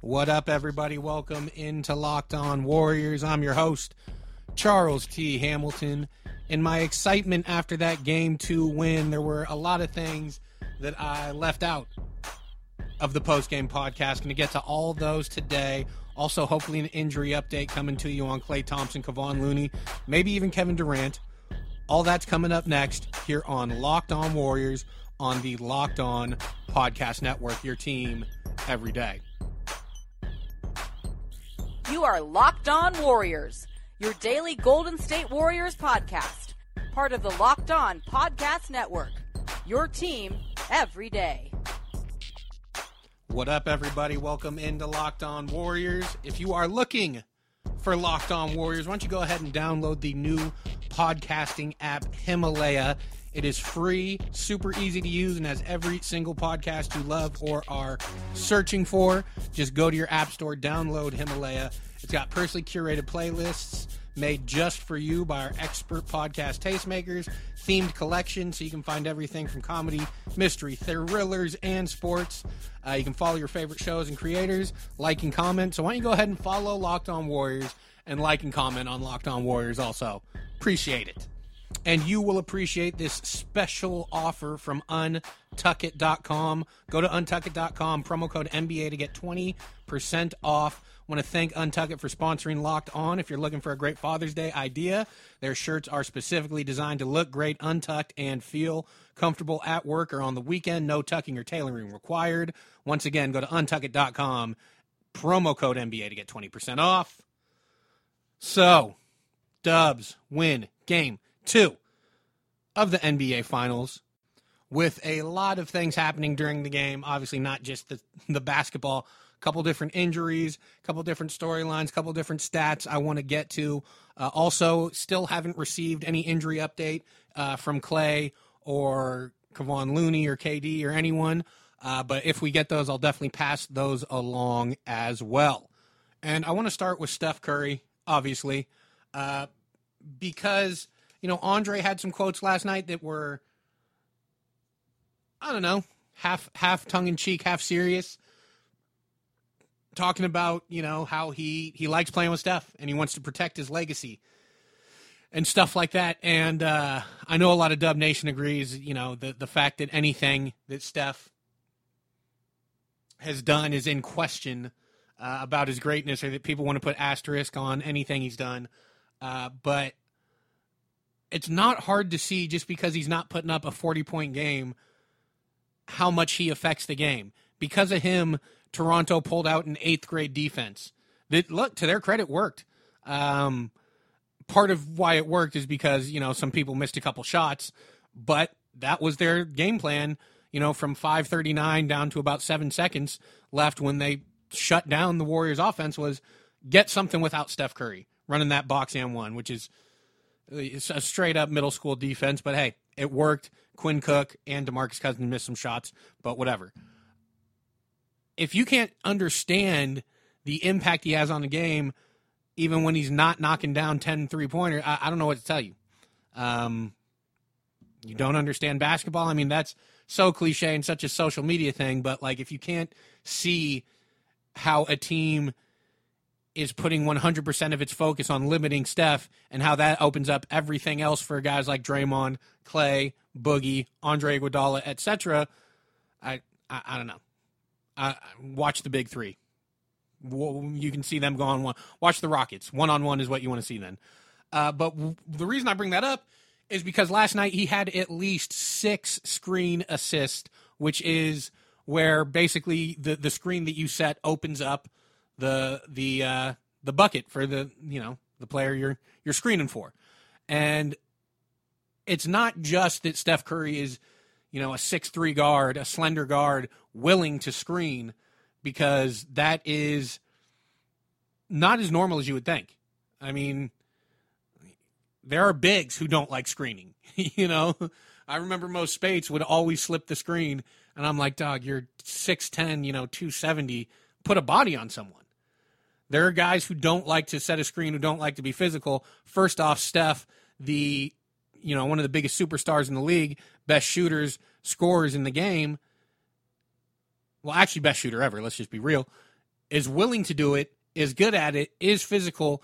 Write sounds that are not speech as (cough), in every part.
What up, everybody? Welcome into Locked On Warriors. I'm your host, Charles T. Hamilton. In my excitement after that game two win, there were a lot of things that I left out of the post game podcast. Going to get to all those today. Also, hopefully, an injury update coming to you on Klay Thompson, Kevon Looney, maybe even Kevin Durant. All that's coming up next here on Locked On Warriors on the Locked On Podcast Network, your team every day. You are Locked On Warriors, your daily Golden State Warriors podcast, part of the Locked On Podcast Network. Your team every day. What up, everybody? Welcome into Locked On Warriors. If you are looking for Locked On Warriors, why don't you go ahead and download the new podcasting app Himalaya? It is free, super easy to use, and has every single podcast you love or are searching for. Just go to your app store, download Himalaya. It's got personally curated playlists made just for you by our expert podcast tastemakers, themed collection so you can find everything from comedy, mystery, thrillers, and sports. Uh, you can follow your favorite shows and creators, like and comment. So why don't you go ahead and follow Locked On Warriors and like and comment on Locked On Warriors also. Appreciate it. And you will appreciate this special offer from untuckit.com. Go to untuckit.com, promo code NBA to get 20% off. Want to thank Untuckit for sponsoring Locked On. If you're looking for a great Father's Day idea, their shirts are specifically designed to look great, untucked, and feel comfortable at work or on the weekend. No tucking or tailoring required. Once again, go to untuckit.com, promo code NBA to get 20% off. So, Dubs win game two of the NBA Finals with a lot of things happening during the game. Obviously, not just the, the basketball, a couple different injuries, a couple different storylines, a couple different stats I want to get to. Uh, also, still haven't received any injury update uh, from Klay or Kevon Looney or KD or anyone. Uh, but if we get those, I'll definitely pass those along as well. And I want to start with Steph Curry, obviously, uh, because you know Andre had some quotes last night that were, I don't know, half half tongue in cheek, half serious, talking about you know how he he likes playing with Steph and he wants to protect his legacy and stuff like that. And uh, I know a lot of Dub Nation agrees. You know the the fact that anything that Steph has done is in question uh, about his greatness, or that people want to put asterisk on anything he's done. Uh, but it's not hard to see just because he's not putting up a 40 point game how much he affects the game. Because of him, Toronto pulled out an eighth grade defense. That look to their credit worked. Um, part of why it worked is because you know some people missed a couple shots, but that was their game plan. You know, from 5:39 down to about seven seconds left when they shut down the Warriors' offense was get something without Steph Curry running that box and one, which is a straight up middle school defense. But hey, it worked. Quinn Cook and Demarcus Cousins missed some shots, but whatever. If you can't understand the impact he has on the game, even when he's not knocking down 10 three pointers, I, I, don't know what to tell you. Um, you don't understand basketball. I mean, that's so cliche and such a social media thing, but like if you can't see how a team is putting 100% of its focus on limiting Steph and how that opens up everything else for guys like Draymond, Klay, Boogie, Andre Iguodala, etc. I, I, I don't know. I, watch the big three. You can see them go on one. Watch the Rockets. One on one is what you want to see then. Uh, but w- the reason I bring that up is because last night he had at least six screen assists, which is where basically the, the screen that you set opens up the the uh, the bucket for the you know the player you're you're screening for, and it's not just that Steph Curry is you know a six three guard, a slender guard, willing to screen, because that is not as normal as you would think. I mean, there are bigs who don't like screening. (laughs) you know, I remember Mo Speights would always slip the screen, and I'm like, dog, you're six ten, you know, two seventy. Put a body on someone. There are guys who don't like to set a screen, who don't like to be physical. First off, Steph, the you know one of the biggest superstars in the league, best shooters, scorers in the game. Well, actually, best shooter ever. Let's just be real. is willing to do it, is good at it, is physical,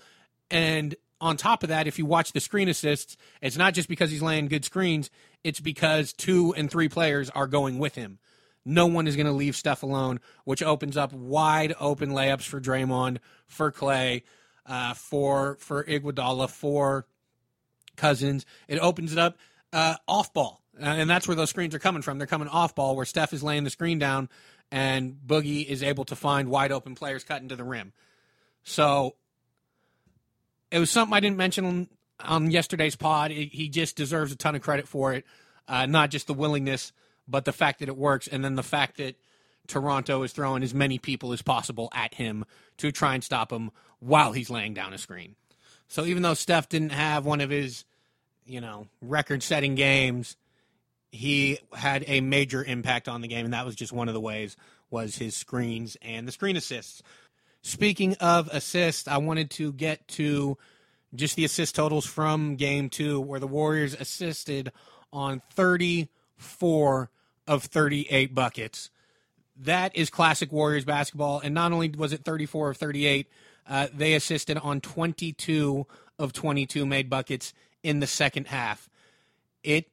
and on top of that, if you watch the screen assists, it's not just because he's laying good screens, it's because two and three players are going with him. No one is going to leave Steph alone, which opens up wide open layups for Draymond, for Klay, uh, for for Iguodala, for Cousins. It opens it up uh, off ball, and that's where those screens are coming from. They're coming off ball, where Steph is laying the screen down, and Boogie is able to find wide open players cutting to the rim. So it was something I didn't mention on, yesterday's pod. He just deserves a ton of credit for it, uh, not just the willingness, but the fact that it works, and then the fact that Toronto is throwing as many people as possible at him to try and stop him while he's laying down a screen. So even though Steph didn't have one of his, you know, record-setting games, he had a major impact on the game, and that was just one of the ways was his screens and the screen assists. Speaking of assists, I wanted to get to just the assist totals from game two, where the Warriors assisted on 34 of 38 buckets. That is classic Warriors basketball. And not only was it 34 of 38, uh, they assisted on 22 of 22 made buckets in the second half. It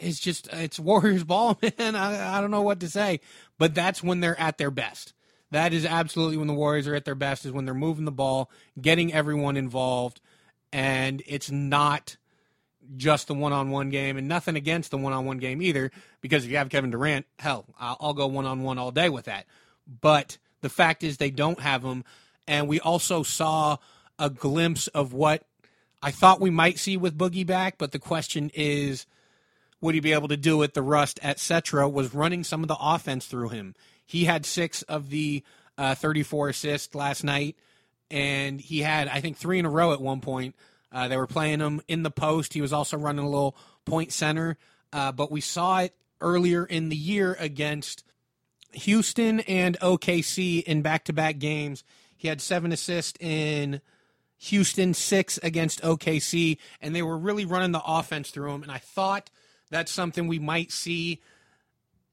is just, it's Warriors (laughs) ball, man. I, I don't know what to say, but that's when they're at their best. That is absolutely when the Warriors are at their best, is when they're moving the ball, getting everyone involved, and it's not just the one-on-one game, and nothing against the one-on-one game either. Because if you have Kevin Durant, hell, I'll, go one-on-one all day with that. But the fact is, they don't have him, and we also saw a glimpse of what I thought we might see with Boogie back. But the question is, would he be able to do it? The rust, etc., was running some of the offense through him. He had six of the uh, 34 assists last night, and he had, I think, three in a row at one point. Uh, they were playing him in the post. He was also running a little point center, uh, but we saw it earlier in the year against Houston and OKC in back to back games. He had seven assists in Houston, six against OKC, and they were really running the offense through him. And I thought that's something we might see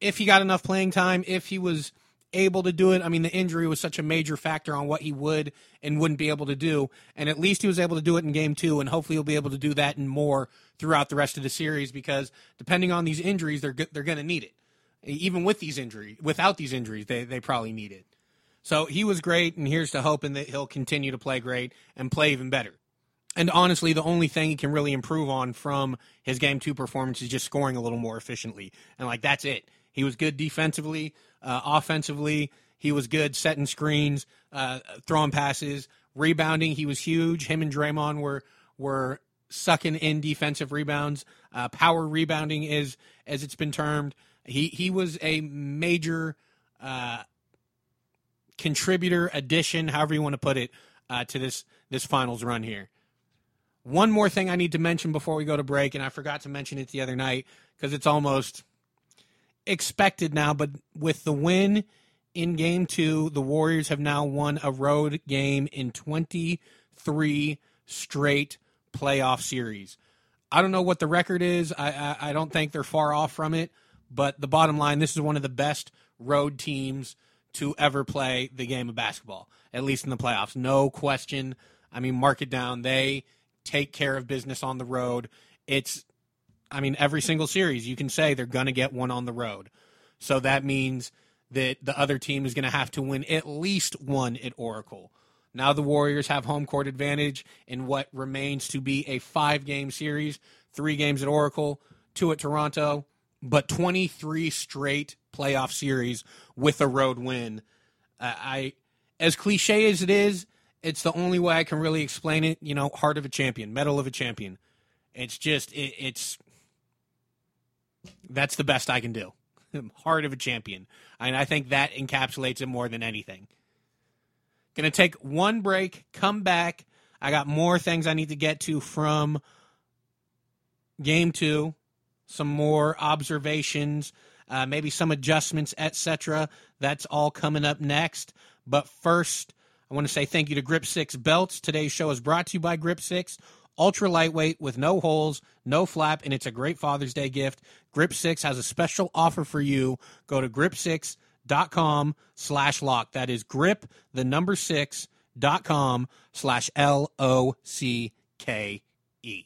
if he got enough playing time, if he was able to do it. I mean, the injury was such a major factor on what he would and wouldn't be able to do. And at least he was able to do it in game two, and hopefully he'll be able to do that and more throughout the rest of the series because depending on these injuries, they're they're going to need it. Even with these injuries, without these injuries, they they probably need it. So he was great, and here's to hoping that he'll continue to play great and play even better. And honestly, the only thing he can really improve on from his game two performance is just scoring a little more efficiently. And like that's it. He was good defensively, uh, offensively. He was good setting screens, uh, throwing passes, rebounding. He was huge. Him and Draymond were were sucking in defensive rebounds. Uh, power rebounding is as it's been termed. He he was a major uh, contributor, addition, however you want to put it, uh, to this this finals run here. One more thing I need to mention before we go to break, and I forgot to mention it the other night because it's almost expected now, but with the win in game two, the Warriors have now won a road game in 23 straight playoff series. I don't know what the record is. I, I, I, don't think they're far off from it. But the bottom line, this is one of the best road teams to ever play the game of basketball, at least in the playoffs. No question. I mean, mark it down. They take care of business on the road. It's I mean, every single series, you can say they're going to get one on the road. So that means that the other team is going to have to win at least one at Oracle. Now the Warriors have home court advantage in what remains to be a five game series three games at Oracle, two at Toronto, but 23 straight playoff series with a road win. Uh, I, as cliche as it is, it's the only way I can really explain it. You know, heart of a champion, medal of a champion. It's just, it, it's that's the best I can do. (laughs) Heart of a champion. And I think that encapsulates it more than anything. To take one break, come back. I got more things I need to get to from game two, some more observations, uh, maybe some adjustments, etc. That's all coming up next. But first, I want to say thank you to Grip Six Belts. Today's show is brought to you by Grip Six ultra lightweight with no holes, no flap, and it's a great Father's Day gift. Grip 6 has a special offer for you. Go to grip6.com grip6.com slash lock. That is grip, the number six, dot com slash L O C K E.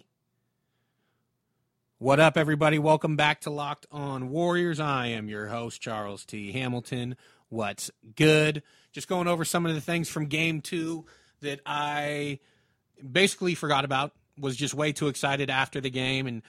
What up, everybody? Welcome back to Locked On Warriors. I am your host, Charles T. Hamilton. What's good? Just going over some of the things from game two that I basically forgot about, was just way too excited after the game, and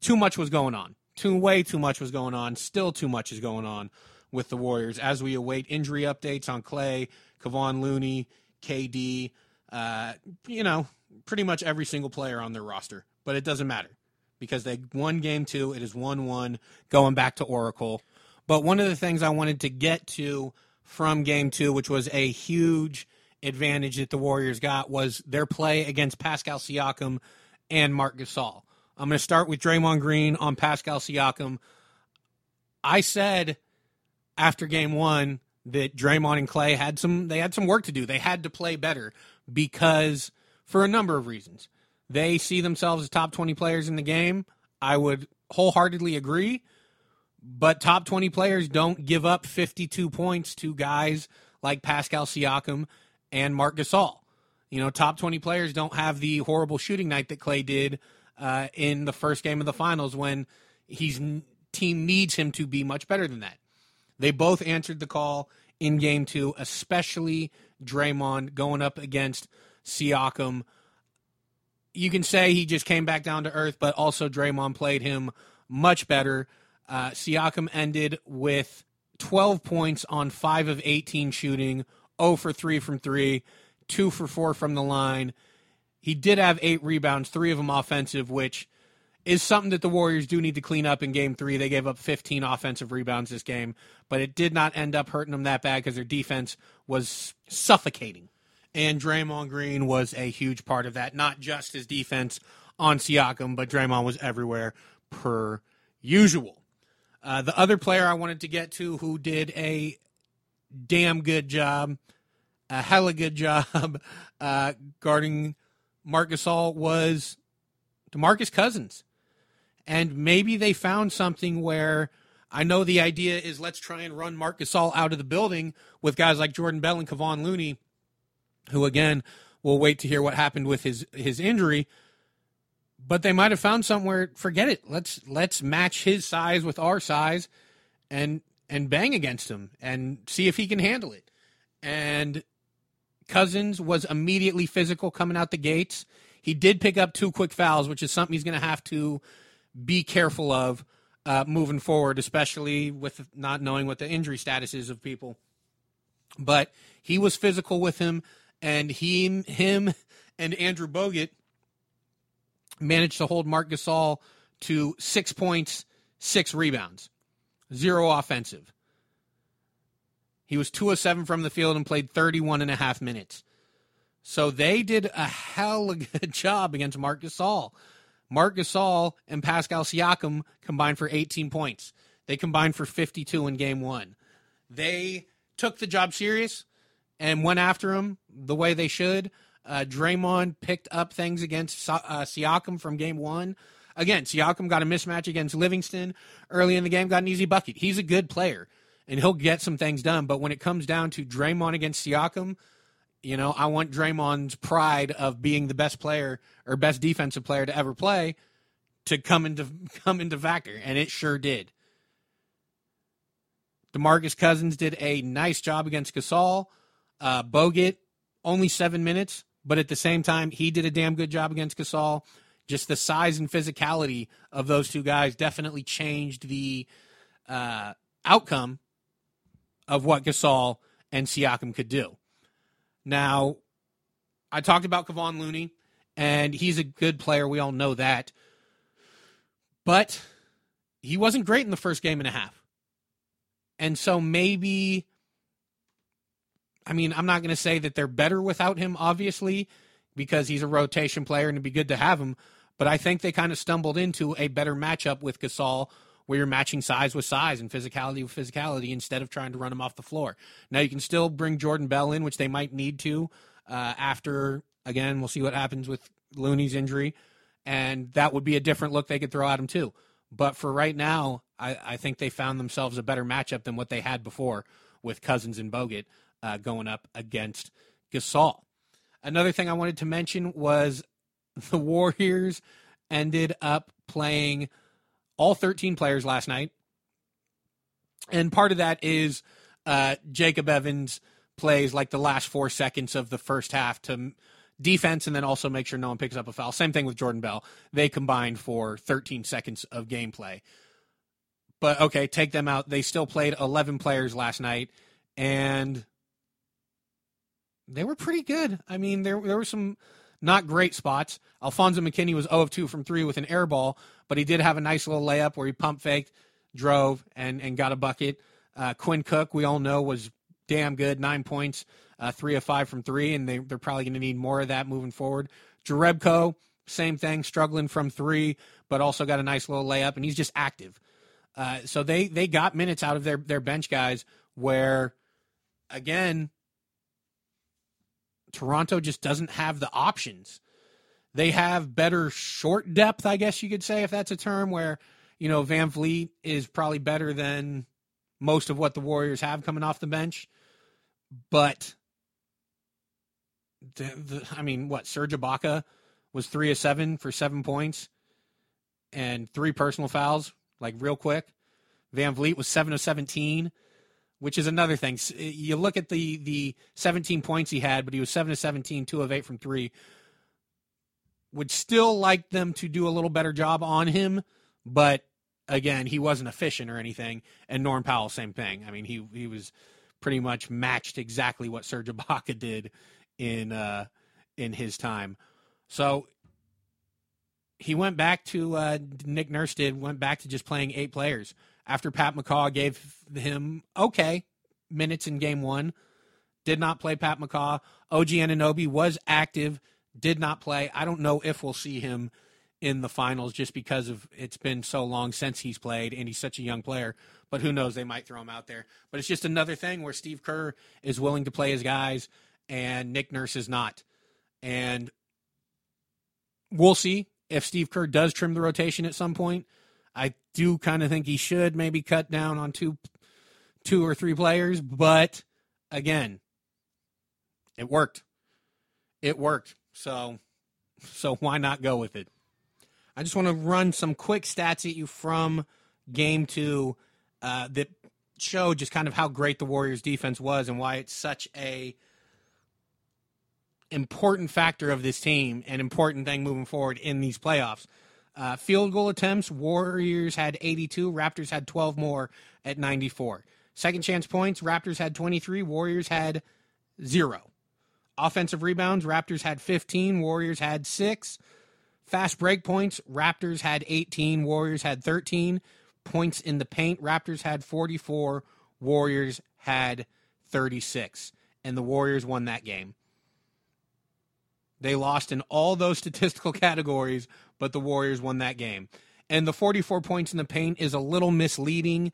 too much was going on. Too way too much was going on. Still too much is going on with the Warriors as we await injury updates on Klay, Kevon Looney, KD, uh, you know, pretty much every single player on their roster. But it doesn't matter because they won game two. It is 1 1 going back to Oracle. But one of the things I wanted to get to from game two, which was a huge advantage that the Warriors got, was their play against Pascal Siakam and Marc Gasol. I'm going to start with Draymond Green on Pascal Siakam. I said after game one that Draymond and Klay had some they had some work to do. They had to play better because for a number of reasons. They see themselves as top 20 players in the game. I would wholeheartedly agree, but top 20 players don't give up 52 points to guys like Pascal Siakam and Marc Gasol. You know, top 20 players don't have the horrible shooting night that Klay did uh, in the first game of the finals when his team needs him to be much better than that. They both answered the call in game two, especially Draymond going up against Siakam. You can say he just came back down to earth, but also Draymond played him much better. Uh, Siakam ended with 12 points on 5 of 18 shooting, 0 for 3 from 3, 2 for 4 from the line. He did have 8 rebounds, 3 of them offensive, which is something that the Warriors do need to clean up in game three. They gave up 15 offensive rebounds this game, but it did not end up hurting them that bad because their defense was suffocating. And Draymond Green was a huge part of that, not just his defense on Siakam, but Draymond was everywhere per usual. Uh, the other player I wanted to get to who did a damn good job, a hella good job (laughs) uh, guarding Marc Gasol was DeMarcus Cousins and maybe they found something where I know the idea is let's try and run Marc Gasol out of the building with guys like Jordan Bell and Kevon Looney, who again we'll wait to hear what happened with his his injury. But they might have found somewhere. Forget it. Let's let's match his size with our size, and and bang against him and see if he can handle it. And Cousins was immediately physical coming out the gates. He did pick up two quick fouls, which is something he's going to have to be careful of uh, moving forward, especially with not knowing what the injury status is of people. But he was physical with him, and he, him, and Andrew Bogut managed to hold Marc Gasol to six points, six rebounds, zero offensive. He was two of seven from the field and played 31 and a half minutes. So they did a hell of a good (laughs) job against Marc Gasol. Marc Gasol and Pascal Siakam combined for 18 points. They combined for 52 in game one. They took the job serious and went after him the way they should. Uh, Draymond picked up things against uh, Siakam from game one. Again, Siakam got a mismatch against Livingston early in the game, got an easy bucket. He's a good player and he'll get some things done. But when it comes down to Draymond against Siakam, you know, I want Draymond's pride of being the best player or best defensive player to ever play to come into (laughs) come into factor, and it sure did. DeMarcus Cousins did a nice job against Gasol. Uh, Bogut only seven minutes, but at the same time, he did a damn good job against Gasol. Just the size and physicality of those two guys definitely changed the uh, outcome of what Gasol and Siakam could do. Now, I talked about Kevon Looney, and he's a good player. We all know that. But he wasn't great in the first game and a half. And so maybe, I mean, I'm not going to say that they're better without him, obviously, because he's a rotation player and it'd be good to have him. But I think they kind of stumbled into a better matchup with Gasol where you're matching size with size and physicality with physicality instead of trying to run them off the floor. Now you can still bring Jordan Bell in, which they might need to uh, after. Again, we'll see what happens with Looney's injury, and that would be a different look they could throw at him too. But for right now, I, I think they found themselves a better matchup than what they had before with Cousins and Bogut uh, going up against Gasol. Another thing I wanted to mention was (laughs) the Warriors ended up playing all 13 players last night. And part of that is uh, Jacob Evans plays like the last four seconds of the first half to defense and then also make sure no one picks up a foul. Same thing with Jordan Bell. They combined for 13 seconds of gameplay. But okay, take them out. They still played 11 players last night and they were pretty good. I mean, there there were some not great spots. Alfonzo McKinnie was 0 of 2 from 3 with an air ball, but he did have a nice little layup where he pump faked, drove, and, and got a bucket. Uh, Quinn Cook, we all know, was damn good, nine points, uh, three of five from three, and they, they're probably going to need more of that moving forward. Jerebko, same thing, struggling from three, but also got a nice little layup, and he's just active. Uh, so they they got minutes out of their their bench guys where, again, Toronto just doesn't have the options. They have better short depth, I guess you could say, if that's a term, where, you know, VanVleet is probably better than most of what the Warriors have coming off the bench. But, the, the, I mean, what, Serge Ibaka was three of seven for seven points and three personal fouls, like real quick. VanVleet was seven of 17 which is another thing. You look at the the 17 points he had, but he was 7 to 17, 2 of 8 from 3. Would still like them to do a little better job on him, but again, he wasn't efficient or anything. And Norm Powell, same thing. I mean, he he was pretty much matched exactly what Serge Ibaka (laughs) did in uh, in his time. So he went back to uh, Nick Nurse did went back to just playing eight players after Pat McCaw gave him okay minutes in game one. Did not play Pat McCaw. OG Anunoby was active, did not play. I don't know if we'll see him in the finals just because of it's been so long since he's played and he's such a young player. But who knows? They might throw him out there. But it's just another thing where Steve Kerr is willing to play his guys and Nick Nurse is not. And we'll see if Steve Kerr does trim the rotation at some point. I do kind of think he should maybe cut down on two, two or three players, but again, it worked. It worked. So, so why not go with it? I just want to run some quick stats at you from game two uh, that show just kind of how great the Warriors defense was and why it's such a important factor of this team and important thing moving forward in these playoffs. Uh, field goal attempts, Warriors had 82, Raptors had 12 more at 94. Second chance points, Raptors had 23, Warriors had zero. Offensive rebounds, Raptors had 15, Warriors had six. Fast break points, Raptors had 18, Warriors had 13. Points in the paint, Raptors had 44, Warriors had 36. And the Warriors won that game. They lost in all those (laughs) statistical categories, but the Warriors won that game. And the 44 points in the paint is a little misleading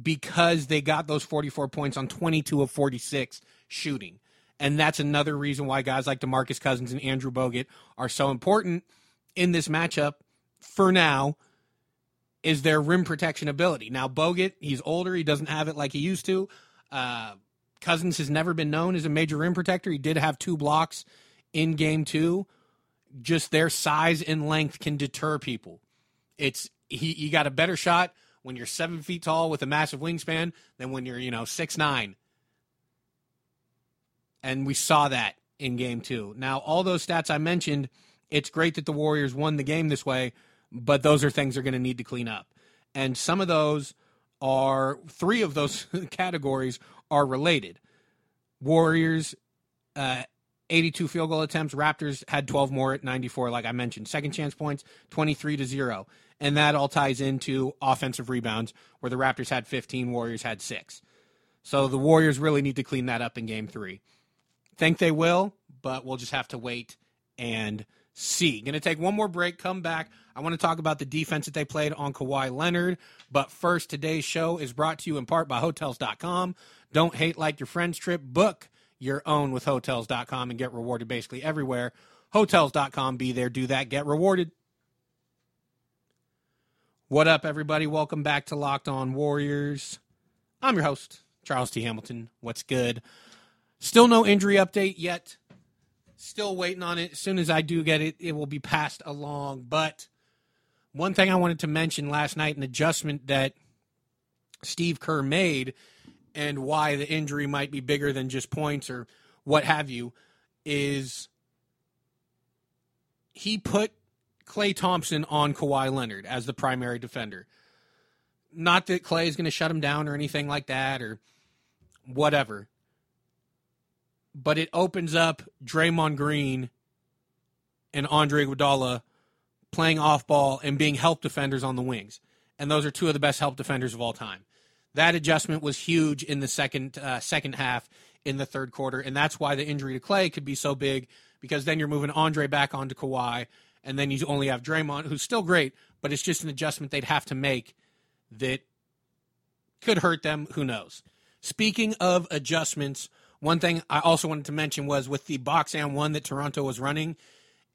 because they got those 44 points on 22 of 46 shooting. And that's another reason why guys like DeMarcus Cousins and Andrew Bogut are so important in this matchup for now is their rim protection ability. Now Bogut, he's older, he doesn't have it like he used to. Uh, Cousins has never been known as a major rim protector. He did have two blocks in game 2 just their size and length can deter people. It's he you got a better shot when you're seven feet tall with a massive wingspan than when you're you know six nine. And we saw that in game two. Now all those stats I mentioned, it's great that the Warriors won the game this way, but those are things they're going to need to clean up. And some of those are three of those (laughs) categories are related. Warriors uh, 82 field goal attempts. Raptors had 12 more at 94, like I mentioned. Second chance points, 23 to 0. And that all ties into offensive rebounds, where the Raptors had 15, Warriors had 6. So the Warriors really need to clean that up in game three. Think they will, but we'll just have to wait and see. Going to take one more break, come back. I want to talk about the defense that they played on Kawhi Leonard. But first, today's show is brought to you in part by Hotels.com. Don't hate like your friend's trip. Book your own with Hotels.com and get rewarded basically everywhere. Hotels.com, be there, do that, get rewarded. What up, everybody? Welcome back to Locked On Warriors. I'm your host, Charles T. Hamilton, what's good? Still no injury update yet. Still waiting on it. As soon as I do get it, it will be passed along. But one thing I wanted to mention last night, an adjustment that Steve Kerr made, and why the injury might be bigger than just points or what have you, is he put Klay Thompson on Kawhi Leonard as the primary defender. Not that Klay is going to shut him down or anything like that or whatever. But it opens up Draymond Green and Andre Iguodala playing off ball and being help defenders on the wings. And those are two of the best help defenders of all time. That adjustment was huge in the second uh, second half in the third quarter, and that's why the injury to Klay could be so big because then you're moving Andre back onto Kawhi, and then you only have Draymond, who's still great, but it's just an adjustment they'd have to make that could hurt them. Who knows? Speaking of adjustments, one thing I also wanted to mention was with the box and one that Toronto was running,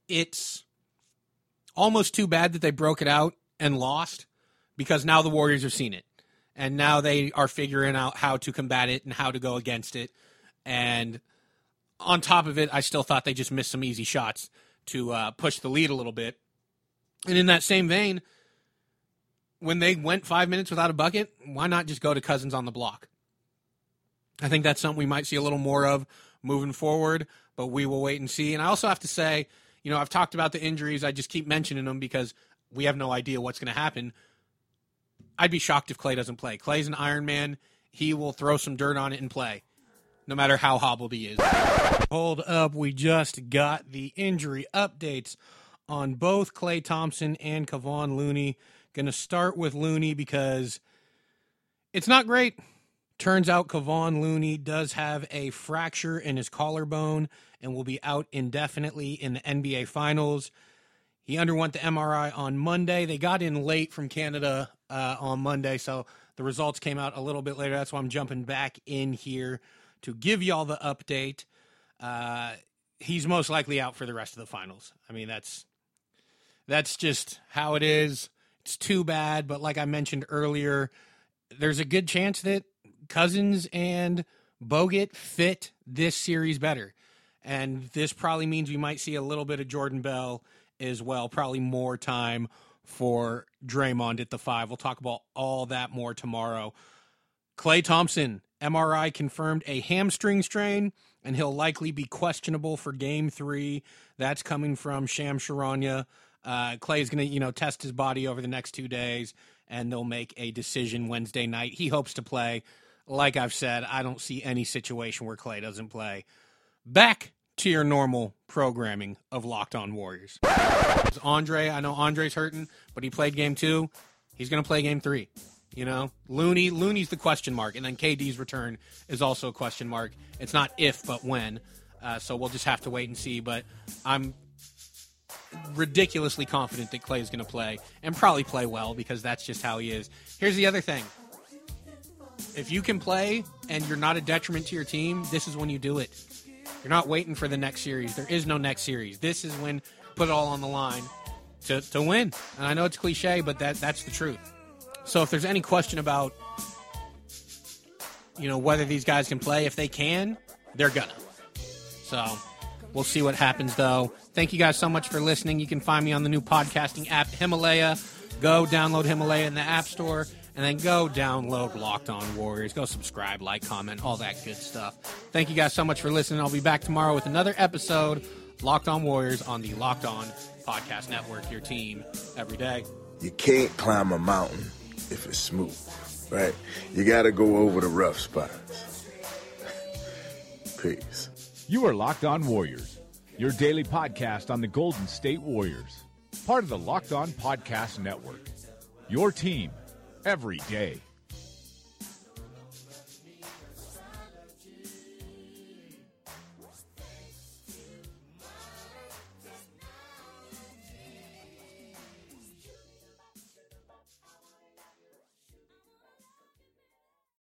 it's almost too bad that they broke it out and lost because now the Warriors have seen it. And now they are figuring out how to combat it and how to go against it. And on top of it, I still thought they just missed some easy shots to uh, push the lead a little bit. And in that same vein, when they went five minutes without a bucket, why not just go to Cousins on the block? I think that's something we might see a little more of moving forward, but we will wait and see. And I also have to say, you know, I've talked about the injuries. I just keep mentioning them because we have no idea what's going to happen. I'd be shocked if Klay doesn't play. Klay's an Iron Man. He will throw some dirt on it and play no matter how hobbled he is. Hold up, we just got the injury updates on both Klay Thompson and Kevon Looney. Going to start with Looney because it's not great. Turns out Kevon Looney does have a fracture in his collarbone and will be out indefinitely in the NBA Finals. He underwent the MRI on Monday. They got in late from Canada uh, on Monday, so the results came out a little bit later. That's why I'm jumping back in here to give y'all the update. Uh, he's most likely out for the rest of the finals. I mean, that's that's just how it is. It's too bad, but like I mentioned earlier, there's a good chance that Cousins and Bogut fit this series better. And this probably means we might see a little bit of Jordan Bell as well, probably more time for Draymond at the five. We'll talk about all that more tomorrow. Klay Thompson MRI confirmed a hamstring strain, and he'll likely be questionable for Game Three. That's coming from Shams Charania. Uh, Klay is going to, you know, test his body over the next two days, and they'll make a decision Wednesday night. He hopes to play. Like I've said, I don't see any situation where Klay doesn't play. Back to your normal programming of Locked On Warriors. Andre, I know Andre's hurting, but he played game two. He's going to play game three. You know, Looney, Looney's the question mark, and then KD's return is also a question mark. It's not if, but when. Uh, so we'll just have to wait and see. But I'm ridiculously confident that Klay is going to play and probably play well because that's just how he is. Here's the other thing: if you can play and you're not a detriment to your team, this is when you do it. You're not waiting for the next series. There is no next series. This is when put it all on the line to, to win. And I know it's cliche, but that that's the truth. So if there's any question about you know whether these guys can play, if they can, they're gonna. So we'll see what happens though. Thank you guys so much for listening. You can find me on the new podcasting app Himalaya. Go download Himalaya in the App Store and then go download Locked On Warriors. Go subscribe, like, comment, all that good stuff. Thank you guys so much for listening. I'll be back tomorrow with another episode Locked On Warriors on the Locked On Podcast Network, your team every day. You can't climb a mountain if it's smooth, right? You got to go over the rough spots. (laughs) Peace. You are Locked On Warriors, your daily podcast on the Golden State Warriors, part of the Locked On Podcast Network. Your team every day.